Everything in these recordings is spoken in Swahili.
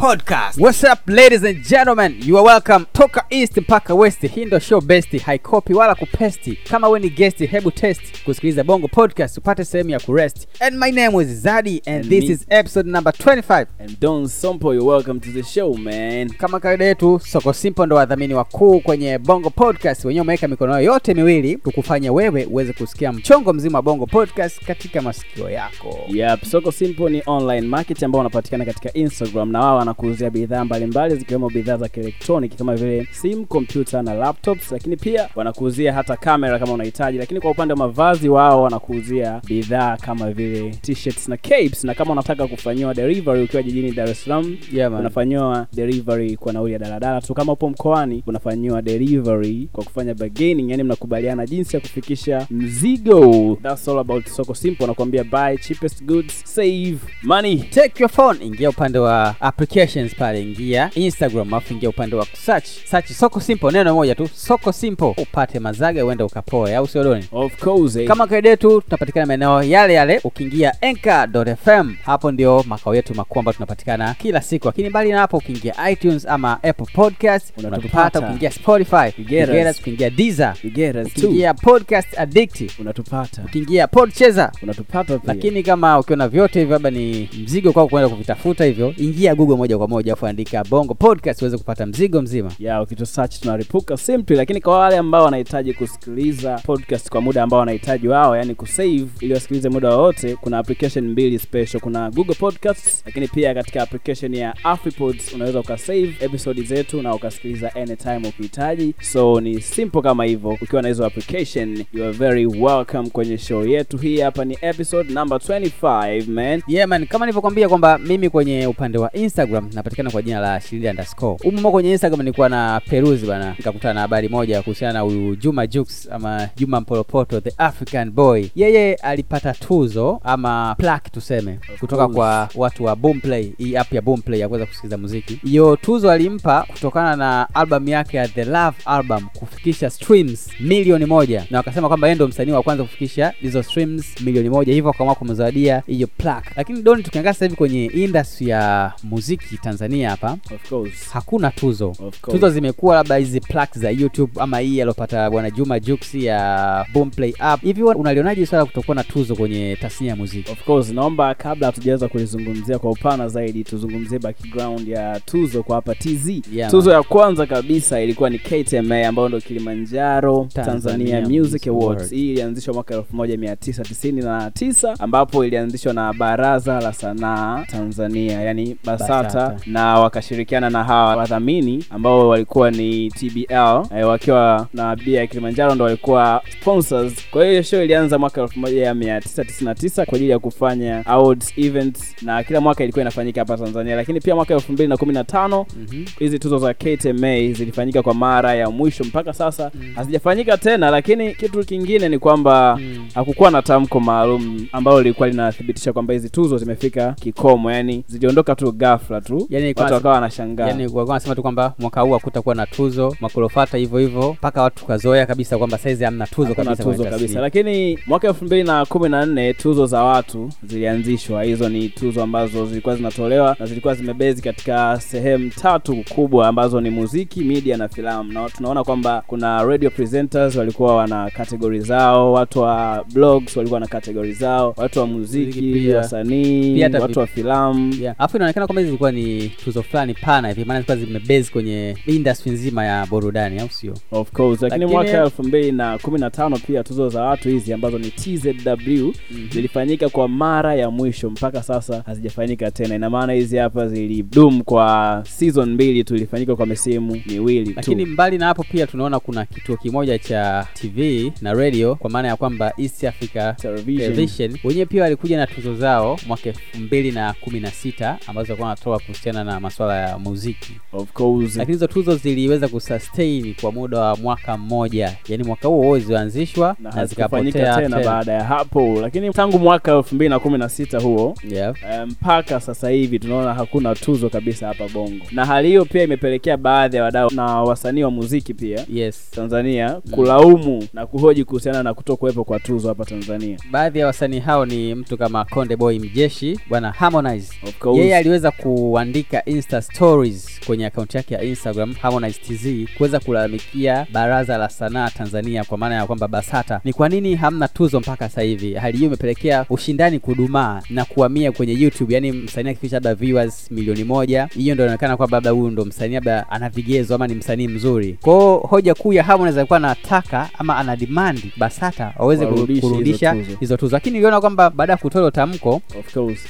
Podcast. What's up ladies and gentlemen, you are welcome toka east mpaka west. Hii ndo show best, haikopi wala kupesti. Kama we ni guest, hebu test kusikiliza Bongo Podcast upate sehemu ya kurest. And my name is Zadi and, And this me. is episode number 25. And Don Sompo, you're welcome to the show, man. Kama kawaida yetu, Soko Simpo ndo wadhamini wakuu kwenye Bongo Podcast. Wenyewe wameweka mikono yao yote miwili kukufanya wewe uweze kusikia mchongo mzima wa Bongo Podcast katika masikio yako. Yep, Soko Simpo ni online market ambao unapatikana katika Instagram na wao wanakuuzia bidhaa mbalimbali zikiwemo bidhaa za kielektroniki kama vile simu, kompyuta na laptops, lakini pia wanakuuzia hata kamera kama unahitaji. Lakini kwa upande wa mavazi, wao wanakuuzia bidhaa kama vile t-shirts na capes, na kama unataka kufanyiwa delivery ukiwa jijini Dar es Salaam Yeah, unafanyiwa delivery kwa nauli ya daladala tu. Kama upo mkoani unafanyiwa delivery kwa kufanya bargaining, yani mnakubaliana jinsi ya kufikisha mzigo. That's all about Soko Simple. Nakwambia buy cheapest goods, save money. take your phone ingia upande wa applications pale ingia instagram afu ingia upande wa search. Search soko simple neno moja tu soko simple. Upate mazaga uende ukapoe au sio doni? Of course, eh. kama kawaida yetu tunapatikana maeneo yale yale ukiingia anchor.fm hapo ndio makao yetu makuu ambayo tunapatikana kila siku. Lakini mbali na hapo ukiingia itunes ama apple podcast Unatupata. ukiingia spotify ukiingia- ukiingia deezer. Podcast addict. Unatupata. ukiingia podchaser. Unatupata pia. lakini kama ukiona vyote hivyo labda ni mzigo kwako kwenda kuvitafuta hivyo ingia google moja kwa moja afu andika bongo podcast uweze kupata mzigo mzima. Ya ukitu search tunaripuka simply lakini kwa wale ambao wanahitaji kusikiliza podcast kwa muda ambao wanahitaji wao yani kusave ili wasikilize muda wowote kuna application mbili special. Kuna google podcasts lakini pia katika application ya afripods unaweza ukasave episode zetu na ukasikiliza anytime ukihitaji. So ni simple kama hivyo. Ukiwa na hizo application you are very welcome kwenye show yetu. Hii hapa ni episode number 25 man. Yeah man kama nilivyokwambia kwamba mimi kwenye upande wa instagram napatikana kwa jina la shilinda underscore. Umumo kwenye instagram nilikuwa na peruzi bana nikakutana na habari moja kuhusiana na huyu juma jux ama juma mpolopoto the african boy. Yeye alipata tuzo ama plaque tuseme kutoka kwa watu wa boomplay hii app ya boomplay ya kuweza kusikiliza muziki. Hiyo tuzo alimpa kutokana na album yake ya the love album kufikisha streams milioni moja. Na wakasema kwamba yeye ndo msanii wa kwanza kufikisha hizo streams milioni moja. Hivyo akaamua kumzawadia hiyo plaque. Lakini Don, tukiangaa sasa hivi kwenye industry ya muziki tanzania hapa of course hakuna tuzo of course tuzo zimekuwa labda hizi plaque za youtube ama hii aliopata bwana juma jux ya boomplay app hivi unalionaje swala kutokuwa na tuzo kwenye tasnia ya muziki Of course, naomba kabla hatujaweza kulizungumzia kwa upana zaidi, tuzungumzie background ya tuzo kwa hapa TZ. Yeah, tuzo man. ya kwanza kabisa ilikuwa ni KTMA ambayo ndo Kilimanjaro Tanzania, Tanzania Music. Awards. Hii ilianzishwa mwaka 1999 ambapo ilianzishwa na Baraza la Sanaa Tanzania, yani BASATA, BASATA. na wakashirikiana na hawa wadhamini ambao walikuwa ni TBL eh, wakiwa na bia ya Kilimanjaro ndo walikuwa sponsors. Kwa hiyo show ilianza mwaka 1999 kwa ajili ya kufanya awards events na kila mwaka ilikuwa inafanyika hapa Tanzania, lakini pia mwaka 2015 mm-hmm. hizi tuzo za KTMA zilifanyika kwa mara ya mwisho mpaka sasa hazijafanyika tena, lakini kitu kingine ni kwamba Mm. hakukuwa na tamko maalum ambalo lilikuwa linathibitisha kwamba hizi tuzo zimefika kikomo, yani ziliondoka tu ghafla tu, Yani watu wakawa wanashangaa. yani walikuwa wanasema tu kwamba mwaka huu hakutakuwa na tuzo makulofata hivyo hivyo mpaka watu kazoea kabisa kwamba saizi hamna tuzo Hakuna kabisa tuzo kabisa. Lakini mwaka elfu mbili na kumi na nne tuzo za watu zilianzishwa. Hizo ni tuzo ambazo zilikuwa zinatolewa na zilikuwa zimebezi katika sehemu tatu kubwa ambazo ni muziki media na filamu. Na tunaona kwamba kuna radio presenters walikuwa wana kategori zao watu wa blogs walikuwa na kategori zao watu wa muziki wasanii watu wa filamu. Yeah. alafu inaonekana kwamba hizi zilikuwa ni tuzo fulani pana hivi maana zilikuwa zimebase kwenye industry nzima ya burudani au sio? Of course lakini Lakini- mwaka elfu mbili na kumi na tano pia tuzo za watu hizi ambazo ni tzw zilifanyika kwa mara ya mwisho mpaka sasa hazijafanyika tena. Ina maana hizi hapa zilidum kwa season mbili tu ilifanyika kwa misimu miwili lakini tu mbali na hapo pia tunaona kuna kituo kimoja cha tv na radio kwa maana ya kwamba east africa Television. television. Wenyewe pia walikuja na tuzo zao mwaka elfu mbili na kumi na sita ambazo walikuwa wanatoa kuhusiana na masuala ya muziki. Of course. Lakini hizo tuzo ziliweza kusustain kwa muda wa mwaka mmoja. Yani mwaka huo huo zilianzishwa na na zikapotea tena baada ya hapo. Lakini tangu mwaka elfu mbili na kumi na sita huo mpaka eh, mpaka sasa hivi tunaona hakuna tuzo kabisa hapa bongo. Na hali hiyo pia imepelekea baadhi ya wadau na wasanii wa muziki pia yes. Tanzania kulaumu na kuhoji kuhusiana na kuto kuwepo kwa tuzo hapa tanzania. Baadhi ya wasanii hao ni mtu kama konde boy mjeshi bwana harmonize. Yeye aliweza kuandika insta stories kwenye akaunti yake ya instagram harmonize tz kuweza kulalamikia baraza la sanaa tanzania kwa maana ya kwamba basata. Ni kwa nini hamna tuzo mpaka sasa hivi? Hali hiyo imepelekea ushindani kudumaa na kuhamia kwenye youtube yani msanii akifikisha labda viewers milioni moja. Hiyo ndo inaonekana kwamba labda huyu ndo msanii labda ana vigezo ama ni msanii mzuri. Kwao hoja kuu ya harmonize alikuwa anataka ama ana dimandi basata waweze kurudisha hizo tuzo. Lakini niliona kwamba baada ya kutoa tamko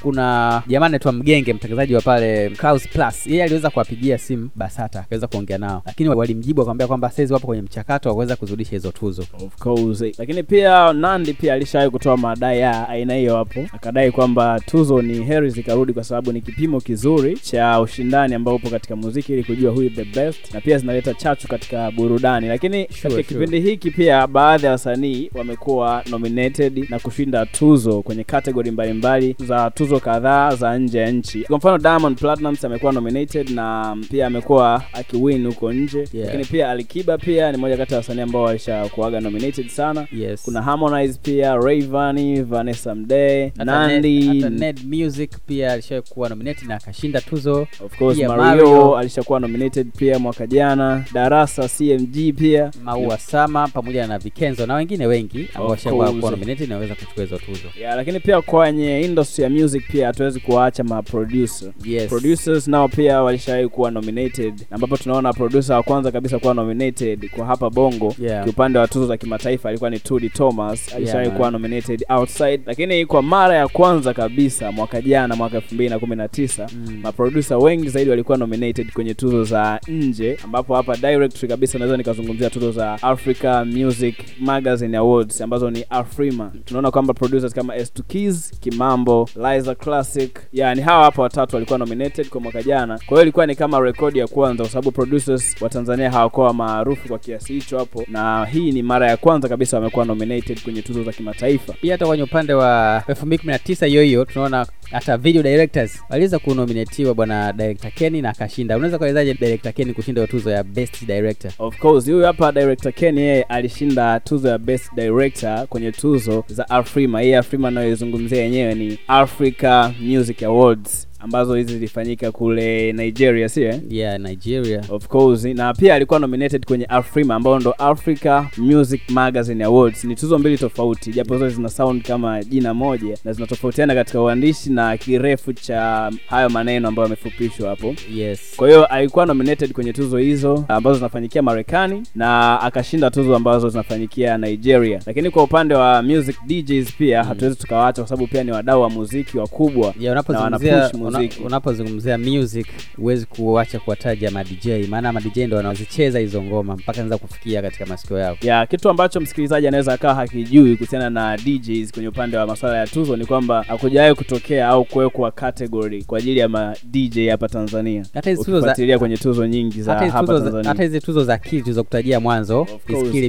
kuna jamaa anaitwa mgenge mtangazaji wa pale Clouds plus. Yeye aliweza kuwapigia simu basata akaweza kuongea nao. Lakini walimjibu wakamwambia kwamba saizi wapo kwenye mchakato wa kuweza kuzirudisha hizo tuzo. Of course. Lakini pia nandi pia alishawahi kutoa madai ya aina hiyo hapo. Akadai kwamba tuzo ni heri zikarudi kwa sababu ni kipimo kizuri cha ushindani ambao upo katika muziki ili kujua who is the best. Na pia zinaleta chachu katika burudani. Lakini katika sure. kipindi hiki pia baadhi ya wasanii wamekuwa nominated na kushinda tuzo kwenye kategori mbalimbali za tuzo kadhaa za nje ya nchi. Kwa mfano diamond platinums amekuwa nominated na pia amekuwa akiwin huko nje. Yeah. lakini pia alikiba pia ni moja kati ya wasanii ambao walishakuaga nominated sana. Yes. Kuna harmonize pia rayvani vanessa mdee nandi. Ned, hata Ned music pia alishakuwa nominated na akashinda tuzo. Of course pia mario, Mario. alishakuwa nominated pia mwaka jana. Darasa cmg pia. Maua sama pamoja na vikenzo na wengine wengi ambao washakuwa kuwa nominated na waweza kuchukua hizo tuzo. Yeah, lakini pia kwenye industry ya music pia hatuwezi kuwaacha maproducer yes producers nao pia walishawahi kuwa nominated ambapo tunaona producer wa kwanza kabisa kuwa nominated kwa hapa bongo Yeah. kiupande wa tuzo za kimataifa alikuwa ni Tudi Thomas alishawahi yeah. kuwa nominated outside lakini kwa mara ya kwanza kabisa mwaka jana mwaka 219 Mm. maproducer wengi zaidi walikuwa nominated kwenye tuzo za nje ambapo hapa directly kabisa naweza nikazungumzia tuzo za Africa Music Magazine Awards ambazo ni Afrima tunaona kwamba producers kama S2 Keys Kimambo Liza Classic yani hawa hapa watatu walikuwa nominated kwa mwaka jana. Kwa hiyo ilikuwa ni kama rekodi ya kwanza kwa sababu producers wa Tanzania hawakuwa maarufu kwa kiasi hicho hapo. Na hii ni mara ya kwanza kabisa wamekuwa nominated kwenye tuzo za kimataifa. Pia hata kwenye upande wa 2019 hiyo hiyo tunaona hata video directors waliweza kunominatiwa bwana director Kenny na akashinda. Unaweza kuelezaje director Kenny kushinda tuzo ya best director? Of course huyu hapa director Ken yeye alishinda tuzo ya best director kwenye tuzo za Afrima. Hii Afrima anayoizungumzia yenyewe ni Africa Music Awards ambazo hizi zilifanyika kule Nigeria, sio eh? yeah Nigeria Of course na pia alikuwa nominated kwenye Afrima ambayo ndo Africa Music Magazine Awards. Ni tuzo mbili tofauti, japo zote zina sound kama jina moja na zinatofautiana katika uandishi na kirefu cha hayo maneno ambayo yamefupishwa hapo. yes Kwa hiyo alikuwa nominated kwenye tuzo hizo ambazo zinafanyikia Marekani na akashinda tuzo ambazo zinafanyikia Nigeria. Lakini kwa upande wa music DJs pia Mm. hatuwezi tukawaacha kwa sababu pia ni wadau wa muziki wakubwa. Yeah, Na wanapush una, muziki. unapozungumzia music huwezi kuacha kuwataja ma DJ maana ma DJ wanazicheza hizo ngoma mpaka zinaweza kufikia katika masikio yao Ya kitu ambacho msikilizaji anaweza akawa hakijui kuhusiana na DJs kwenye upande wa masuala ya tuzo ni kwamba hakujawahi kutokea au kuwekwa category kwa ajili ya ma DJ hapa Tanzania. hata hizi tuzo za kwenye tuzo nyingi za hata hizi hapa tuzo za- Tanzania. hata hizi tuzo za kili tulizokutajia mwanzo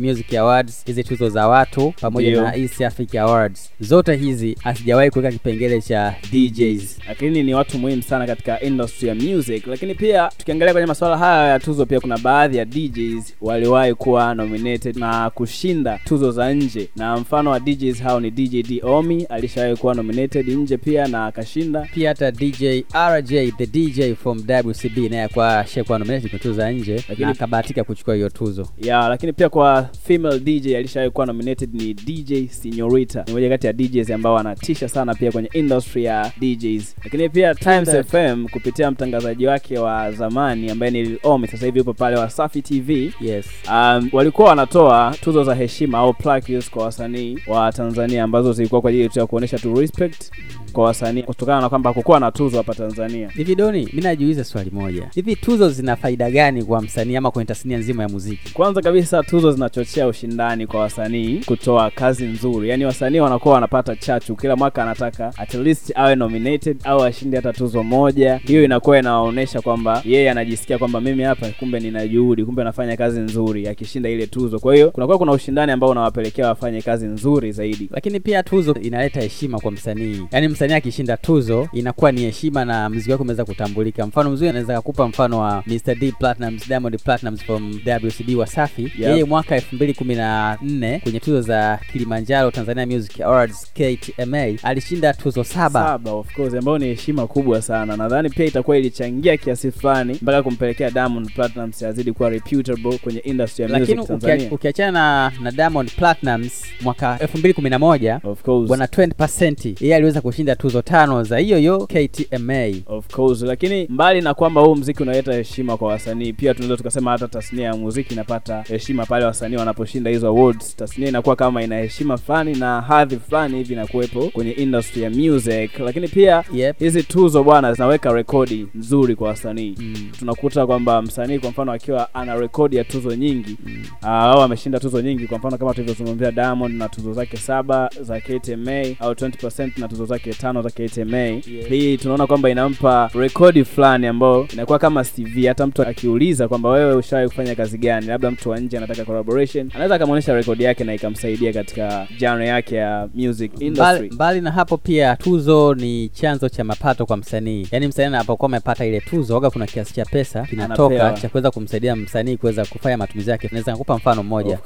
Music Awards hizi tuzo za watu pamoja na East Africa Awards zote hizi hazijawahi kuweka kipengele cha DJs lakini ni watu muhimu sana katika industry ya music. Lakini pia tukiangalia kwenye masuala haya ya tuzo pia kuna baadhi ya DJs waliwahi kuwa nominated na kushinda tuzo za nje. Na mfano wa DJs hao ni DJ Diomi alishawahi kuwa nominated nje pia na akashinda. Pia hata DJ RJ the DJ from WCB naye kwa ashakuwa nominated kwa tuzo za nje Lakini- na akabahatika kuchukua hiyo tuzo. Ya lakini pia kwa female DJ alishawahi kuwa nominated ni DJ Signorita ni moja kati ya DJs ambao wanatisha sana pia kwenye industry ya DJs lakini pia Times. FM kupitia mtangazaji wake wa zamani ambaye ni Lil Omi sasa hivi yupo pale Wasafi TV yes. Um, walikuwa wanatoa tuzo za heshima au plaques kwa wasanii wa Tanzania ambazo zilikuwa kwa ajili tu ya kuonesha tu respect kwa wasanii kutokana na kwamba hakukuwa na tuzo hapa Tanzania. hivi doni mi najiuliza swali moja. Hivi tuzo zina faida gani kwa msanii ama kwenye tasnia nzima ya muziki? Kwanza kabisa tuzo zinachochea ushindani kwa wasanii kutoa kazi nzuri, yaani wasanii wanakuwa wanapata chachu, kila mwaka anataka at least awe nominated au ashinde hata tuzo moja. Hiyo inakuwa inaonyesha kwamba yeye anajisikia kwamba mimi hapa kumbe nina juhudi, kumbe nafanya kazi nzuri, akishinda ile tuzo. Kwa hiyo kunakuwa kuna ushindani ambao unawapelekea wafanye kazi nzuri zaidi. lakini pia tuzo inaleta heshima kwa msanii yaani msanii akishinda tuzo inakuwa ni heshima na mziki wake umeweza kutambulika mfano mzuri anaweza kukupa mfano wa Mr. D Platinums, Diamond Platinums from WCB Wasafi yeye mwaka 2014 kwenye tuzo za Kilimanjaro Tanzania Music Awards KTMA alishinda tuzo saba saba of course ambayo ni heshima kubwa sana. Nadhani pia itakuwa ilichangia kiasi fulani mpaka kumpelekea Diamond Platnumz azidi kuwa reputable kwenye industry ya music ukiachana na, na Diamond Platinums mwaka 2011 of course. bwana 20% yeye aliweza kushinda tuzo tano za hiyo hiyo KTMA of course. Lakini mbali na kwamba huu mziki unaleta heshima kwa wasanii pia tunaweza tukasema hata tasnia ya muziki inapata heshima pale wasanii wanaposhinda hizo awards. Tasnia inakuwa kama ina heshima fulani na hadhi fulani hivi inakuwepo kwenye industry ya music. Lakini pia yep. hizi tuzo bwana zinaweka rekodi nzuri kwa wasanii. Mm. tunakuta kwamba msanii kwa mfano akiwa ana rekodi ya tuzo nyingi Mm. Ah, au ameshinda tuzo nyingi kwa mfano kama tulivyozungumzia Diamond na tuzo zake saba za KTMA au 20% na tuzo zake tano za KTMA hii tunaona kwamba inampa rekodi fulani ambayo inakuwa kama CV hata mtu akiuliza kwamba wewe ushawahi kufanya kazi gani labda mtu wa nje anataka collaboration anaweza akamwonyesha rekodi yake na ikamsaidia katika genre yake ya music industry. Mbali, mbali na hapo pia tuzo ni chanzo cha mapato kwa msanii. Yaani msanii anapokuwa amepata ile tuzo waga kuna kiasi cha pesa kinatoka cha kuweza kumsaidia msanii kuweza kufanya matumizi yake. Naweza kukupa mfano mmoja.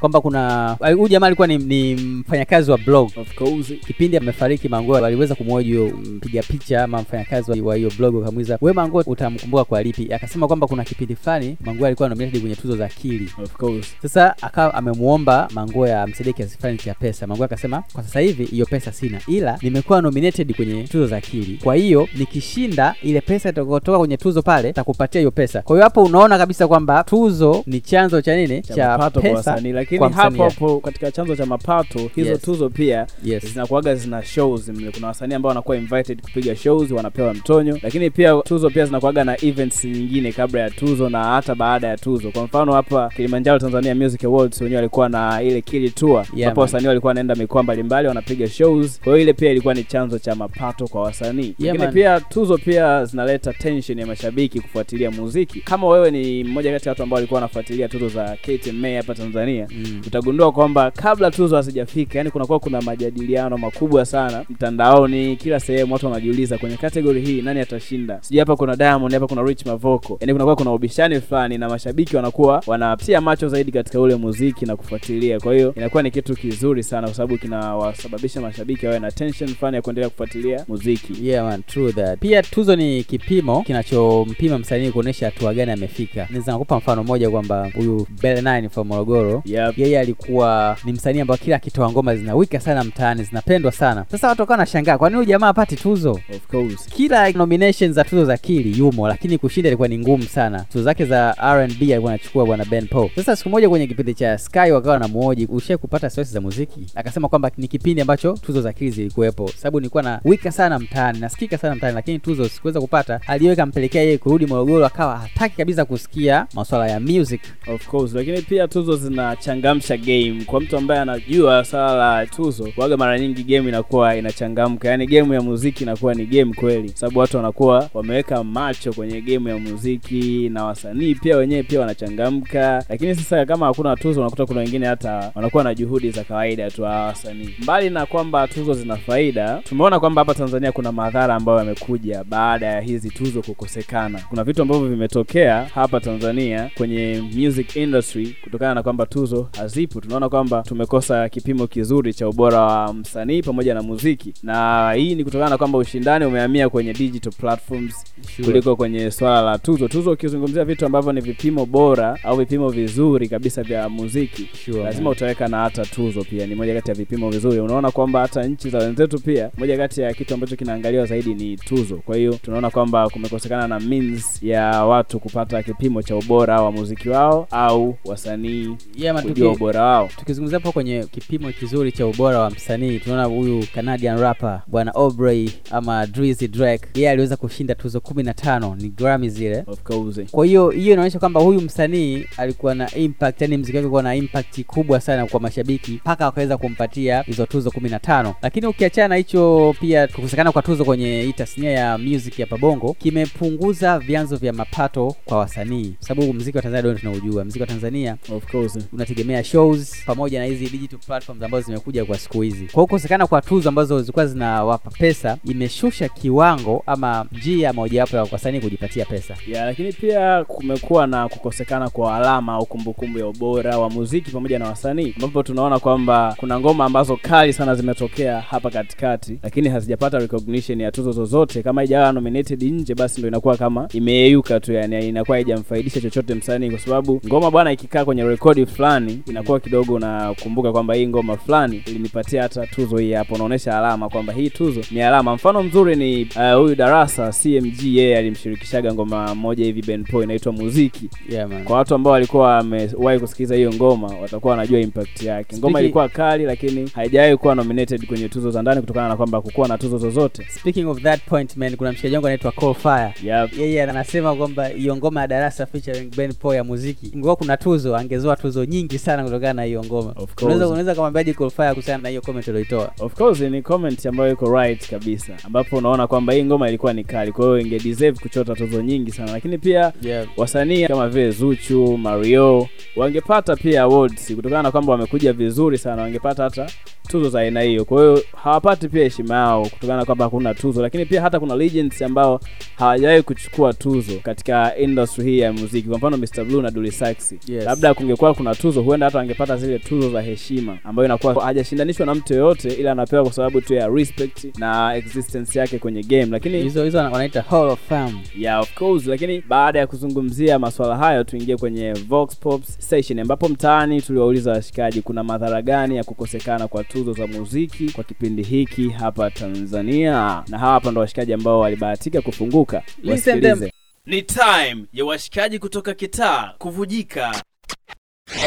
Kwamba kuna huyu jamaa alikuwa ni, ni mfanyakazi wa blog. Of course. Kipindi amefariki mango aliweza kumwoji huyo mpiga picha ama mfanyakazi wa- hiyo blog akamuuliza we mango utamkumbuka kwa lipi? Akasema kwamba kuna kipindi fulani mango alikuwa nominated kwenye tuzo za akili. Of course. Sasa akawa amemuomba Mango amsaidie kiasi fulani cha pesa. Mango akasema kwa sasa hivi hiyo pesa sina ila nimekuwa nominated kwenye tuzo za akili. Kwa hiyo nikishinda ile pesa itakayotoka kwenye tuzo pale takupatia hiyo pesa. Kwa hiyo hapo unaona kabisa kwamba tuzo ni chanzo cha nini? Cha mapato kwa pesa wasanii. Lakini hapo hapo katika chanzo cha mapato hizo Yes. tuzo pia yes. zinakuaga zina shows. Mle. kuna wasanii ambao wanakuwa invited kupiga shows wanapewa mtonyo. Lakini pia tuzo pia zinakuaga na events nyingine kabla ya tuzo na hata baada ya tuzo. Kwa mfano hapa kilimanjaro tanzania music awards wenyewe walikuwa na ile kili tour. Ambapo yeah, wasanii walikuwa wanaenda mikoa mbalimbali wanapiga shows. Kwa hiyo ile pia ilikuwa ni chanzo cha mapato kwa wasanii lakini pia tuzo pia zinaleta tension ya mashabiki kufuatilia muziki. Kama wewe ni mmoja kati ya watu ambao walikuwa wanafuatilia tuzo za KTMA hapa tanzania mm. utagundua kwamba kabla tuzo hazijafika yani kunakuwa kuna majadiliano makubwa sana mtandaoni kila sehemu watu wanajiuliza kwenye kategori hii nani atashinda? Sijui hapa kuna diamond hapa kuna rich mavoko. Yani kunakuwa kuna ubishani fulani na mashabiki wanakuwa wanatia macho zaidi katika ule muziki na kufuatilia. Kwa hiyo inakuwa ni kitu kizuri sana kwa sababu kinawasababisha mashabiki wawe na tension fulani ya kuendelea kufuatilia muziki. Yeah man true that. Pia tuzo ni kipimo kinachompima msanii kuonyesha hatua gani amefika. Naweza nakupa mfano mmoja kwamba huyu Bele 9 from Morogoro yep. yeye alikuwa ni msanii ambao kila akitoa ngoma zinawika sana mtaani zinapendwa sana. Sasa watu wakawa nashangaa kwa nini huyu jamaa apati tuzo? Of course. Kila nomination za tuzo za kili yumo lakini kushinda ilikuwa ni ngumu sana. Tuzo zake za R&B alikuwa anachukua bwana Ben Paul. Sasa siku moja kwenye kipindi cha Sky wakawa na muoji ushai kupata stress za muziki? Akasema kwamba ni kipindi ambacho tuzo za kili zilikuwepo sababu nilikuwa na wika sana mtaani. Nasikika sana mtaani lakini tuzo sikuweza kupata. Aliyo mpelekea yeye kurudi Morogoro akawa hataki kabisa kusikia masuala ya music. Of course lakini pia tuzo zinachangamsha game. Kwa mtu ambaye anajua swala la tuzo waga mara nyingi game inakuwa inachangamka. Yaani game ya muziki inakuwa ni game kweli. Sababu watu wanakuwa wameweka macho kwenye game ya muziki na wasanii pia wenyewe pia wanachangamka. Lakini sasa kama hakuna tuzo unakuta kuna wengine hata wanakuwa na juhudi za kawaida tu wasanii mbali na kwamba tuzo zina faida tumeona kwamba hapa tanzania kuna madhara ambayo yamekuja baada ya hizi tuzo kukosekana. Kuna vitu ambavyo vimetokea hapa tanzania kwenye music industry kutokana na kwamba tuzo hazipo. Tunaona kwamba tumekosa kipimo kizuri cha ubora wa msanii pamoja na muziki. Na hii ni kutokana na kwamba ushindani umehamia kwenye digital platforms kuliko kwenye swala la tuzo. Tuzo ukizungumzia vitu ambavyo ni vipimo bora au vipimo vizuri kabisa vya muziki Sure, lazima utaweka na hata tuzo pia. Ni moja kati ya vipimo vizuri. Unaona kwamba hata nchi za wenzetu pia moja kati ya kitu ambacho kinaangaliwa zaidi ni tuzo kwa hiyo tunaona kwamba kumekosekana na means ya watu kupata kipimo cha ubora wa muziki wao au wasanii yeah, kujua ubora wao tukizungumzia hapo kwenye kipimo kizuri cha ubora wa msanii tunaona huyu canadian rapper bwana Aubrey ama Drizzy Drake, yeye aliweza kushinda tuzo kumi na tano ni Grammy zile. of course Kwa hiyo hiyo inaonyesha kwamba huyu msanii alikuwa na impact, yani mziki wake ulikuwa na impact kubwa sana kwa mashabiki mpaka wakaweza kumpatia hizo tuzo kumi na tano. Lakini ukiachana na hicho, pia kukosekana kwa tuzo kwenye hii tasnia ya music ya Bongo kimepunguza vyanzo vya mapato kwa wasanii, sababu mziki wa Tanzania ndio tunaujua. Mziki wa Tanzania of course unategemea shows pamoja na hizi digital platforms ambazo zimekuja kwa siku hizi. Kwa hiyo kukosekana kwa tuzo ambazo zilikuwa zinawapa pesa imeshusha kiwango ama njia mojawapo ya wasanii kujipatia pesa. yeah, lakini pia kumekuwa na kukosekana kwa alama au kumbukumbu ya ubora wa muziki pamoja na wasanii ambapo tunaona kwamba kuna ngoma ambazo kali sana zimetokea hapa katikati lakini hazijapata recognition ya tuzo zozote. Kama haijawa nominated nje basi ndo inakuwa kama imeyeyuka tu yani inakuwa haijamfaidisha chochote msanii kwa sababu ngoma bwana ikikaa kwenye rekodi fulani inakuwa kidogo unakumbuka kwamba hii ngoma fulani ilinipatia hata tuzo hii hapo. Unaonyesha alama kwamba hii tuzo ni alama. Mfano mzuri ni uh, huyu darasa cmg yeye alimshirikishaga ngoma moja hivi benpo inaitwa muziki. Yeah, man. kwa watu ambao walikuwa wamewahi kusikiliza hiyo ngoma watakuwa wanajua impact yake. Ngoma Speaking- ilikuwa kali lakini haijawahi kuwa nominated kwenye tuzo za ndani kutokana na kwamba kukuwa na tuzo zozote. Speaking of that point man, kuna mshikaji wangu anaitwa Cole Fire. yep. Yeye anasema kwamba hiyo ngoma ya darasa featuring Ben Paul ya muziki, ingekuwa kuna tuzo, angezoa tuzo nyingi sana kutokana na hiyo ngoma. Unaweza unaweza kumwambiaje Cole Fire kuhusiana na hiyo comment aliyoitoa? of course ni comment ambayo iko right kabisa ambapo unaona kwamba hii ngoma ilikuwa ni kali kwa hiyo inge deserve kuchota tuzo nyingi sana lakini pia yep. wasanii kama vile Zuchu, Mario wangepata pia awards kutokana na kwamba wamekuja vizuri sana, wangepata hata tuzo za aina hiyo. Kwa hiyo hawapati pia heshima yao kutokana na kwamba hakuna tuzo, lakini pia hata kuna legends ambao hawajawahi kuchukua tuzo katika industry hii ya muziki, kwa mfano Mr Blue na Dully Sax Yes. Labda kungekuwa kuna tuzo, huenda hata wangepata zile tuzo za heshima ambayo inakuwa hajashindanishwa na mtu yoyote, ila anapewa kwa sababu tu ya respect na existence yake kwenye game, lakini Hizo hizo wanaita Hall of Fame. yeah of course. Lakini baada ya kuzungumzia masuala hayo tuingie kwenye Vox Pops session ambapo mtaani tuliwauliza washikaji kuna madhara gani ya kukosekana kwa tuzo za muziki kwa kipindi hiki hapa Tanzania? Na hawa hapa ndo washikaji ambao walibahatika kufunguka Wasikilize. ni time ya washikaji kutoka kitaa kuvujika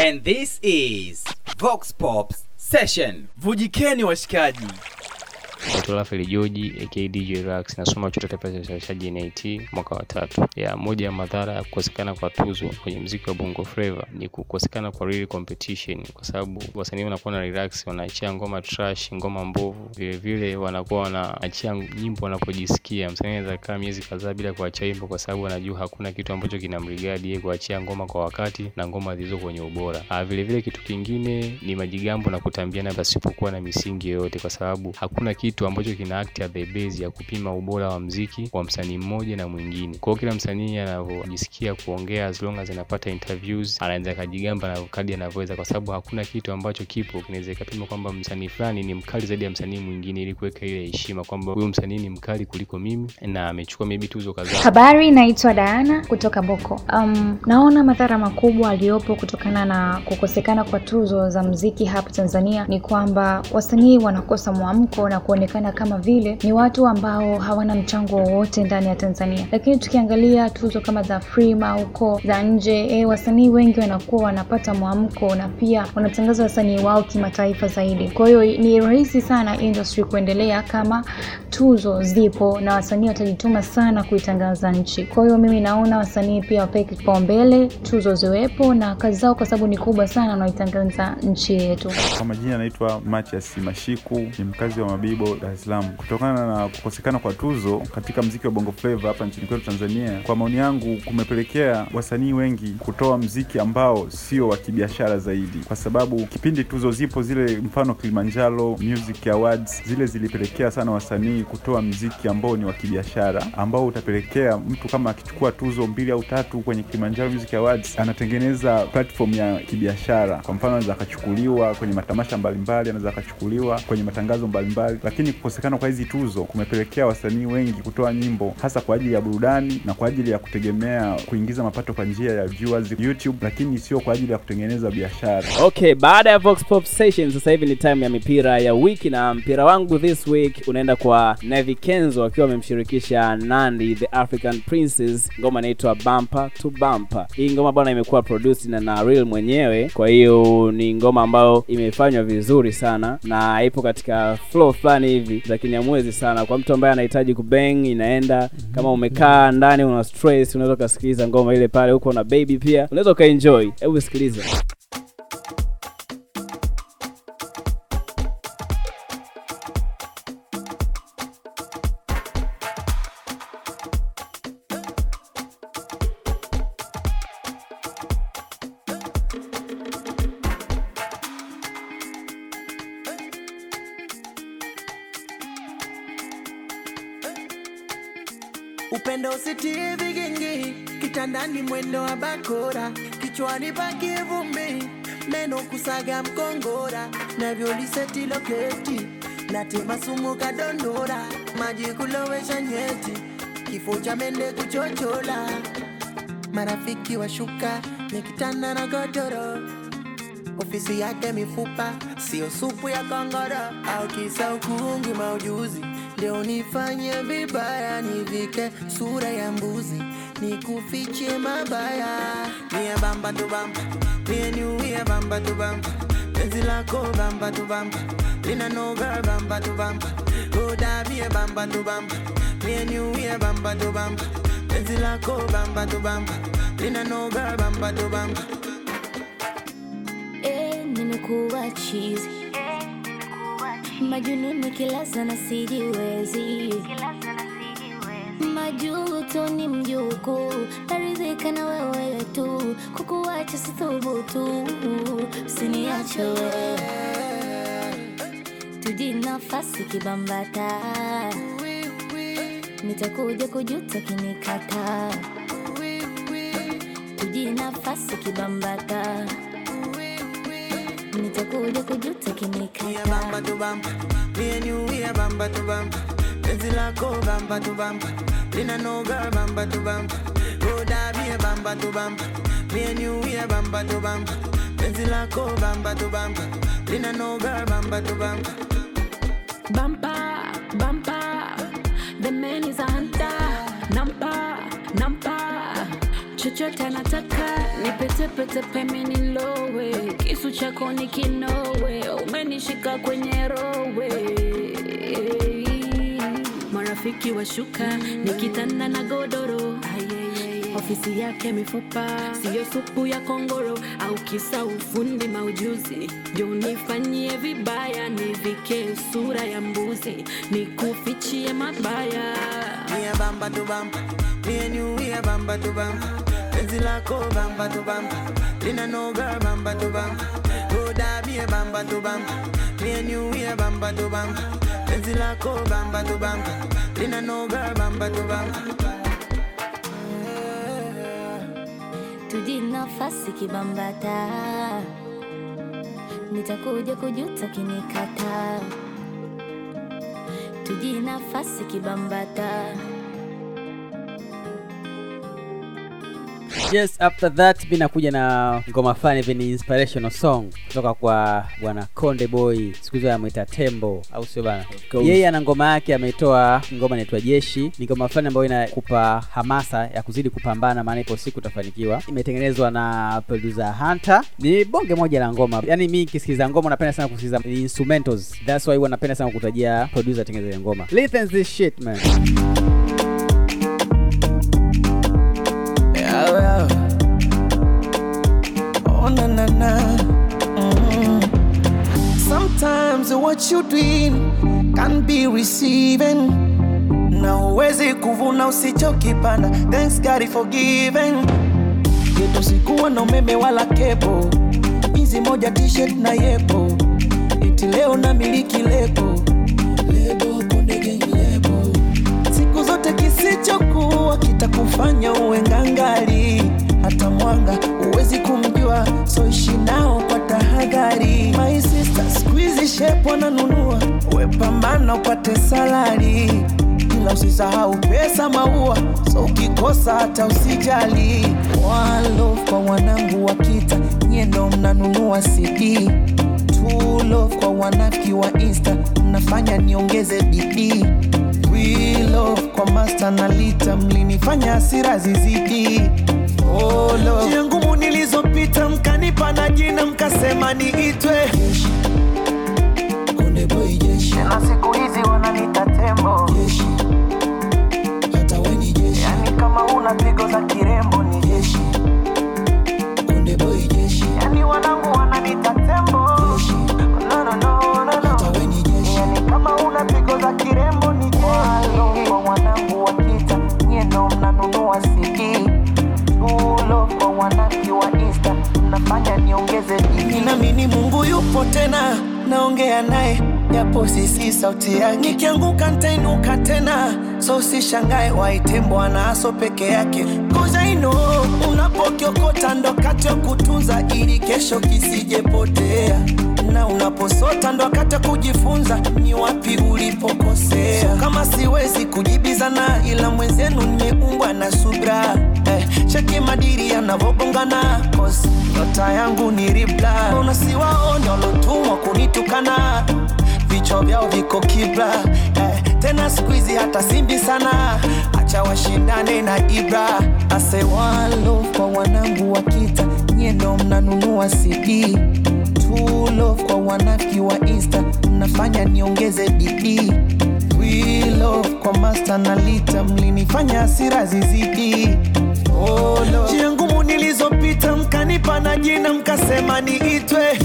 And this is Vox Pops Session. vujikeni washikaji Naitwa Rafael Joji aka DJ Rax, nasoma chuo cha pesa uzalishaji NIT mwaka wa tatu. Ya moja ya madhara ya kukosekana kwa tuzo kwenye mziki wa Bongo Flava ni kukosekana kwa real competition, kwa sababu wasanii wanakuwa na relax, wanaachia ngoma trash, ngoma mbovu, vile vile wanakuwa wanaachia nyimbo wanapojisikia. Msanii anaweza kaa miezi kadhaa bila kuachia wimbo kwa sababu anajua hakuna kitu ambacho kinamrigadi yeye kuachia ngoma kwa wakati na ngoma zilizo kwenye ubora. Ah, vile vile kitu kingine ni majigambo na kutambiana pasipokuwa na misingi yoyote, kwa sababu hakuna kitu ambacho kina act at the ya kupima ubora wa mziki wa msanii mmoja na mwingine. Kwa hiyo kila msanii anavyojisikia kuongea, as long as anapata interviews, anaweza akajigamba na kadi anavyoweza, kwa sababu hakuna kitu ambacho kipo kinaweza ikapima kwamba msanii fulani ni mkali zaidi ya msanii mwingine, ili kuweka ile heshima kwamba huyu msanii ni mkali kuliko mimi na amechukua maybe tuzo kadhaa. Habari, naitwa Diana kutoka Boko. Um, naona madhara makubwa aliyopo kutokana na kukosekana kwa tuzo za mziki hapa Tanzania ni kwamba wasanii wanakosa mwamko na kuonekana kama vile ni watu ambao hawana mchango wowote ndani ya Tanzania. Lakini tukiangalia tuzo kama za Frima huko za nje, e, wasanii wengi wanakuwa wanapata mwamko na pia wanatangaza wasanii wao kimataifa zaidi. Kwa hiyo ni rahisi sana industry kuendelea kama tuzo zipo na wasanii watajituma sana kuitangaza nchi. Kwa hiyo mimi naona wasanii pia wapewe kipaumbele, tuzo ziwepo na kazi zao, kwa sababu ni kubwa sana, wanaitangaza nchi yetu. Kwa majina anaitwa Matias Mashiku, ni mkazi wa Mabibo, Dar es Salaam. Kutokana na kukosekana kwa tuzo katika mziki wa Bongo Flava hapa nchini kwetu Tanzania, kwa maoni yangu, kumepelekea wasanii wengi kutoa mziki ambao sio wa kibiashara zaidi, kwa sababu kipindi tuzo zipo zile, mfano Kilimanjaro Music Awards, zile zilipelekea sana wasanii kutoa mziki ambao ni wa kibiashara, ambao utapelekea mtu kama akichukua tuzo mbili au tatu kwenye Kilimanjaro Music Awards, anatengeneza platform ya kibiashara. Kwa mfano, anaweza akachukuliwa kwenye matamasha mbalimbali, anaweza akachukuliwa kwenye matangazo mbalimbali, lakini kukosekana kwa hizi tuzo kumepelekea wasanii wengi kutoa nyimbo hasa kwa ajili ya burudani na kwa ajili ya kutegemea kuingiza mapato kwa njia ya viewers YouTube, lakini sio kwa ajili ya kutengeneza biashara. okay baada ya Vox Pop Session sasa hivi ni time ya mipira ya wiki na mpira wangu this week unaenda kwa Navy Kenzo akiwa amemshirikisha Nandi the African Princess ngoma inaitwa Bumper to Bumper hii ngoma bwana imekuwa produced na Naril mwenyewe kwa hiyo ni ngoma ambayo imefanywa vizuri sana na ipo katika flow fulani hivi za kinyamwezi sana. Kwa mtu ambaye anahitaji kubeng inaenda. Kama umekaa ndani una stress unaweza ukasikiliza ngoma ile pale huko na baby pia. Unaweza ukaenjoy. Hebu sikiliza upendo usitie vigingi kitandani mwendo wa bakora kichwani paki vumbi meno kusaga mkongora navyoliseti loketi natema sumu kadondora maji kulowesha nyeti kifo cha mende kuchochola. Marafiki washuka nikitanda na godoro ofisi yake mifupa sio supu ya kongoro au kisa ukungi maujuzi leo nifanye vibaya nivike sura ya mbuzi nikufiche mabaya. Mie bamba tu bamba mie niuie bamba tu bamba. Penzi lako bamba tu bamba lina noga bamba tu bamba. Oda mie bamba tu bamba mie niuie bamba tu bamba. Penzi lako bamba tu bamba lina noga bamba tu bamba. Eh, nimekuwa chizi majununi kila na sijiwezi majuto ni mjuku. Naridhika na wewe tu. Kukuacha sithubutu usiniache wewe. Tuji nafasi kibambata. Nitakuja kujuta kinikata. Tuji nafasi kibambata nitakuja kujuta Mie kinikata bamba tu bamba, mie niuie bamba tu bamba, penzi lako bamba tu bamba, lina noga bamba tu bamba, oda mie bamba tu bamba, mie niuie bamba tu bamba, penzi lako bamba tu bamba, lina noga bamba tu bamba. Bumper, bumper, the man is a hunter. Nampa, nampa, chochote anataka nipetepete pemini nilowe, kisu chako ni kinowe, umenishika kwenye rowe. Marafiki washuka nikitanda na godoro. Ofisi yake mifupa siyo supu ya kongoro. Au kisa ufundi maujuzi jo nifanyie vibaya nivike sura ya mbuzi nikufichie mabaya. Tu bamba, penzi lako bamba tu bamba, lina noga bamba tu bamba, oda mie bamba tu bamba, mie niuie bamba tu bamba, penzi lako bamba tu bamba, lina noga bamba tu bamba. tuji nafasi kibambata. Nitakuja kujuta kinikata. Tuji nafasi kibambata yes after that mi nakuja na ngoma fulani hivi ni inspirational song kutoka kwa bwana konde boy siku hizo amwita tembo au sio bana? Yeye ana ngoma yake ametoa ngoma inaitwa jeshi. Ni ngoma fulani ambayo inakupa hamasa ya kuzidi kupambana maana ipo siku utafanikiwa. Imetengenezwa na producer hunter. Ni bonge moja la ngoma. Yaani mi kisikiliza ngoma napenda sana kusikiliza instrumentals. That's why huwa napenda sana kutajia producer atengeneze ngoma. Listen this shit man Sometimes what you dream can be receiving. Na uwezi kuvuna usichokipanda thanks God for giving yetu sikuwa na umeme wala kepo. Hizi moja t-shirt na yepo. Iti leo na miliki lebo lebo. Siku zote kisichokuwa kitakufanya uwe ngangali. Hata mwanga huwezi kumjua. So ishi nao kwa tahadhari. My sister squeeze shape wananunua. Wepambana upate salari. Ila usisahau pesa maua. So ukikosa hata usijali. Walo kwa wanangu wa kita. Nyendo mnanunua cd love kwa wanaki wa insta. Mnafanya niongeze bidii. We love kwa master na lita. Mlinifanya hasira zizidi oh, njia ngumu nilizopita mkanipa na jina mkasema niitwe. Konde boy jeshi. Na siku hizi una Ninaamini Mungu yupo tena? Naongea naye japo sisi sauti yake. Nikianguka ntainuka tena. So usishangae waite bwana peke yake. Cause I unapokiokota ndo kati ya kutunza ili kesho kisijepotea. Na unaposota ndo wakati wa kujifunza ni wapi ulipokosea. So, kama siwezi kujibizana ila mwenzenu nimeumbwa na subra eh, cheki madiri yanavobongana nyota yangu ni ribla. Unasiwaona walotumwa kunitukana? Vichwa vyao viko kibla. Eh, tena skuizi hata simbi sana. Acha washindane na ibra. Ase walo kwa wanangu wa kita. Niendo mnanunua cd tulo kwa wanaki wa insta. Mnafanya niongeze bidii wilo kwa masta na lita. Mlinifanya asira zizidi oh, no. njia ngumu nilizopita mkanipa na jina mkasema niitwe.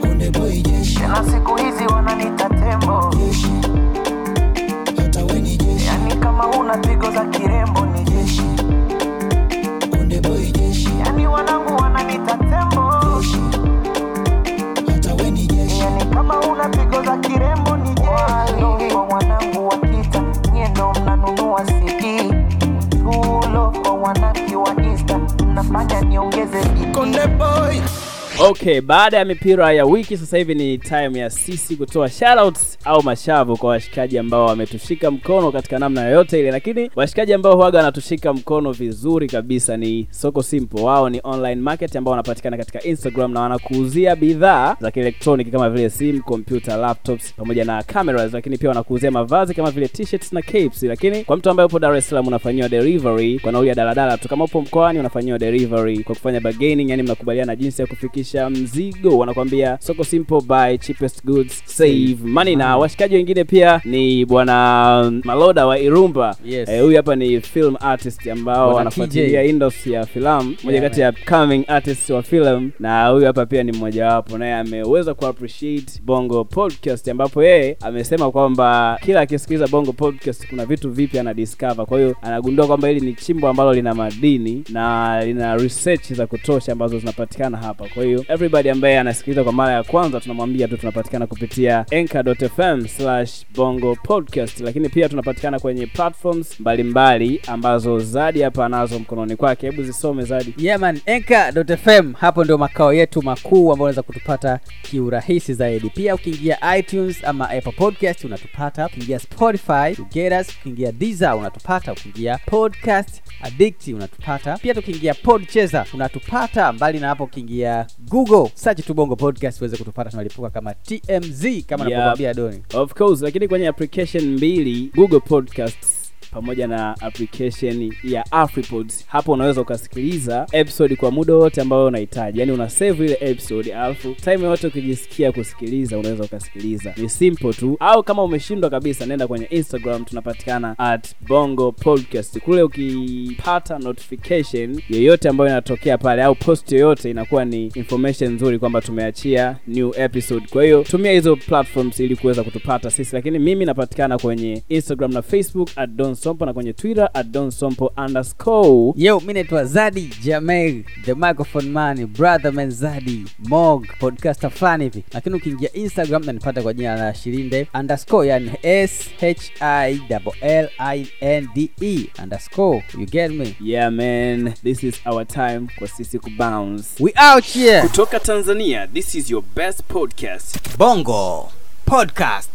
Konde boy jeshi. Na siku hizi wananiita tembo. Jeshi. Hata we ni jeshi. Yani kama una pigo za kirembo okay baada ya mipira ya wiki sasa hivi ni time ya sisi kutoa shoutouts au mashavu kwa washikaji ambao wametushika mkono katika namna yoyote ile. Lakini washikaji ambao huaga wanatushika mkono vizuri kabisa ni soko simple. Wao ni online market ambao wanapatikana katika instagram na wanakuuzia bidhaa za kielektroniki kama vile simu kompyuta laptops pamoja na cameras lakini pia wanakuuzia mavazi kama vile t-shirts na capes. Lakini kwa mtu ambaye upo dar es salaam unafanyiwa delivery kwa nauli ya daladala tu. Kama upo mkoani unafanyiwa delivery kwa kufanya bargaining yani mnakubaliana jinsi ya kufikisha mzigo wanakwambia soko simple buy cheapest goods save money. Na washikaji wengine pia ni bwana maloda wa irumba. Yes. Eh, huyu hapa ni film artist ambao TJ. industry ya filamu moja kati ya coming artist wa film. Na huyu hapa pia ni mmojawapo naye ameweza kuappreciate bongo podcast ambapo yeye amesema kwamba kila akisikiliza bongo podcast kuna vitu vipya ana discover kwa hiyo anagundua kwamba hili ni chimbo ambalo lina madini na lina research za kutosha ambazo zinapatikana hapa. Kwa hiyo everybody ambaye anasikiliza kwa mara ya kwanza tunamwambia tu tunapatikana kupitia anchor.fm bongo podcast. Lakini pia tunapatikana kwenye platforms mbalimbali ambazo zadi hapa anazo mkononi kwake. Hebu zisome zadi. Yeah man hapo ndio makao yetu makuu ambao unaweza kutupata kiurahisi zaidi. Pia ukiingia itunes ama apple podcast unatupata. Ukiingia spotify us ukiingia diza unatupata. Ukiingia podcast addict unatupata. Pia tukiingia podcheza unatupata. Mbali na hapo ukiingia google search tu bongo podcast uweze kutupata tunalipuka kama tmz kama Yeah. napokwambia doni of course lakini kwenye application mbili google podcasts pamoja na application ya afripods. Hapo unaweza ukasikiliza episode kwa muda wote ambao unahitaji. Yani una save ile episode alafu time yote ukijisikia kusikiliza unaweza ukasikiliza. Ni simple tu. Au kama umeshindwa kabisa nenda kwenye instagram tunapatikana at bongo podcast. Kule ukipata notification yoyote ambayo inatokea pale au post yoyote inakuwa ni information nzuri kwamba tumeachia new episode. Kwa hiyo tumia hizo platforms ili kuweza kutupata sisi. Lakini mimi napatikana kwenye instagram na facebook at don sompo na kwenye twitter at don sompo underscore. Yo mi naitwa zadi jamel the microphone man brother man zadi mog podcaster fulani hivi. Lakini ukiingia instagram nanipata kwa jina la shirinde underscore yani s h i l i n d e underscore. You get me? Yeah man this is our time kwa sisi kubounce we out here. Kutoka tanzania this is your best podcast. Bongo Podcast.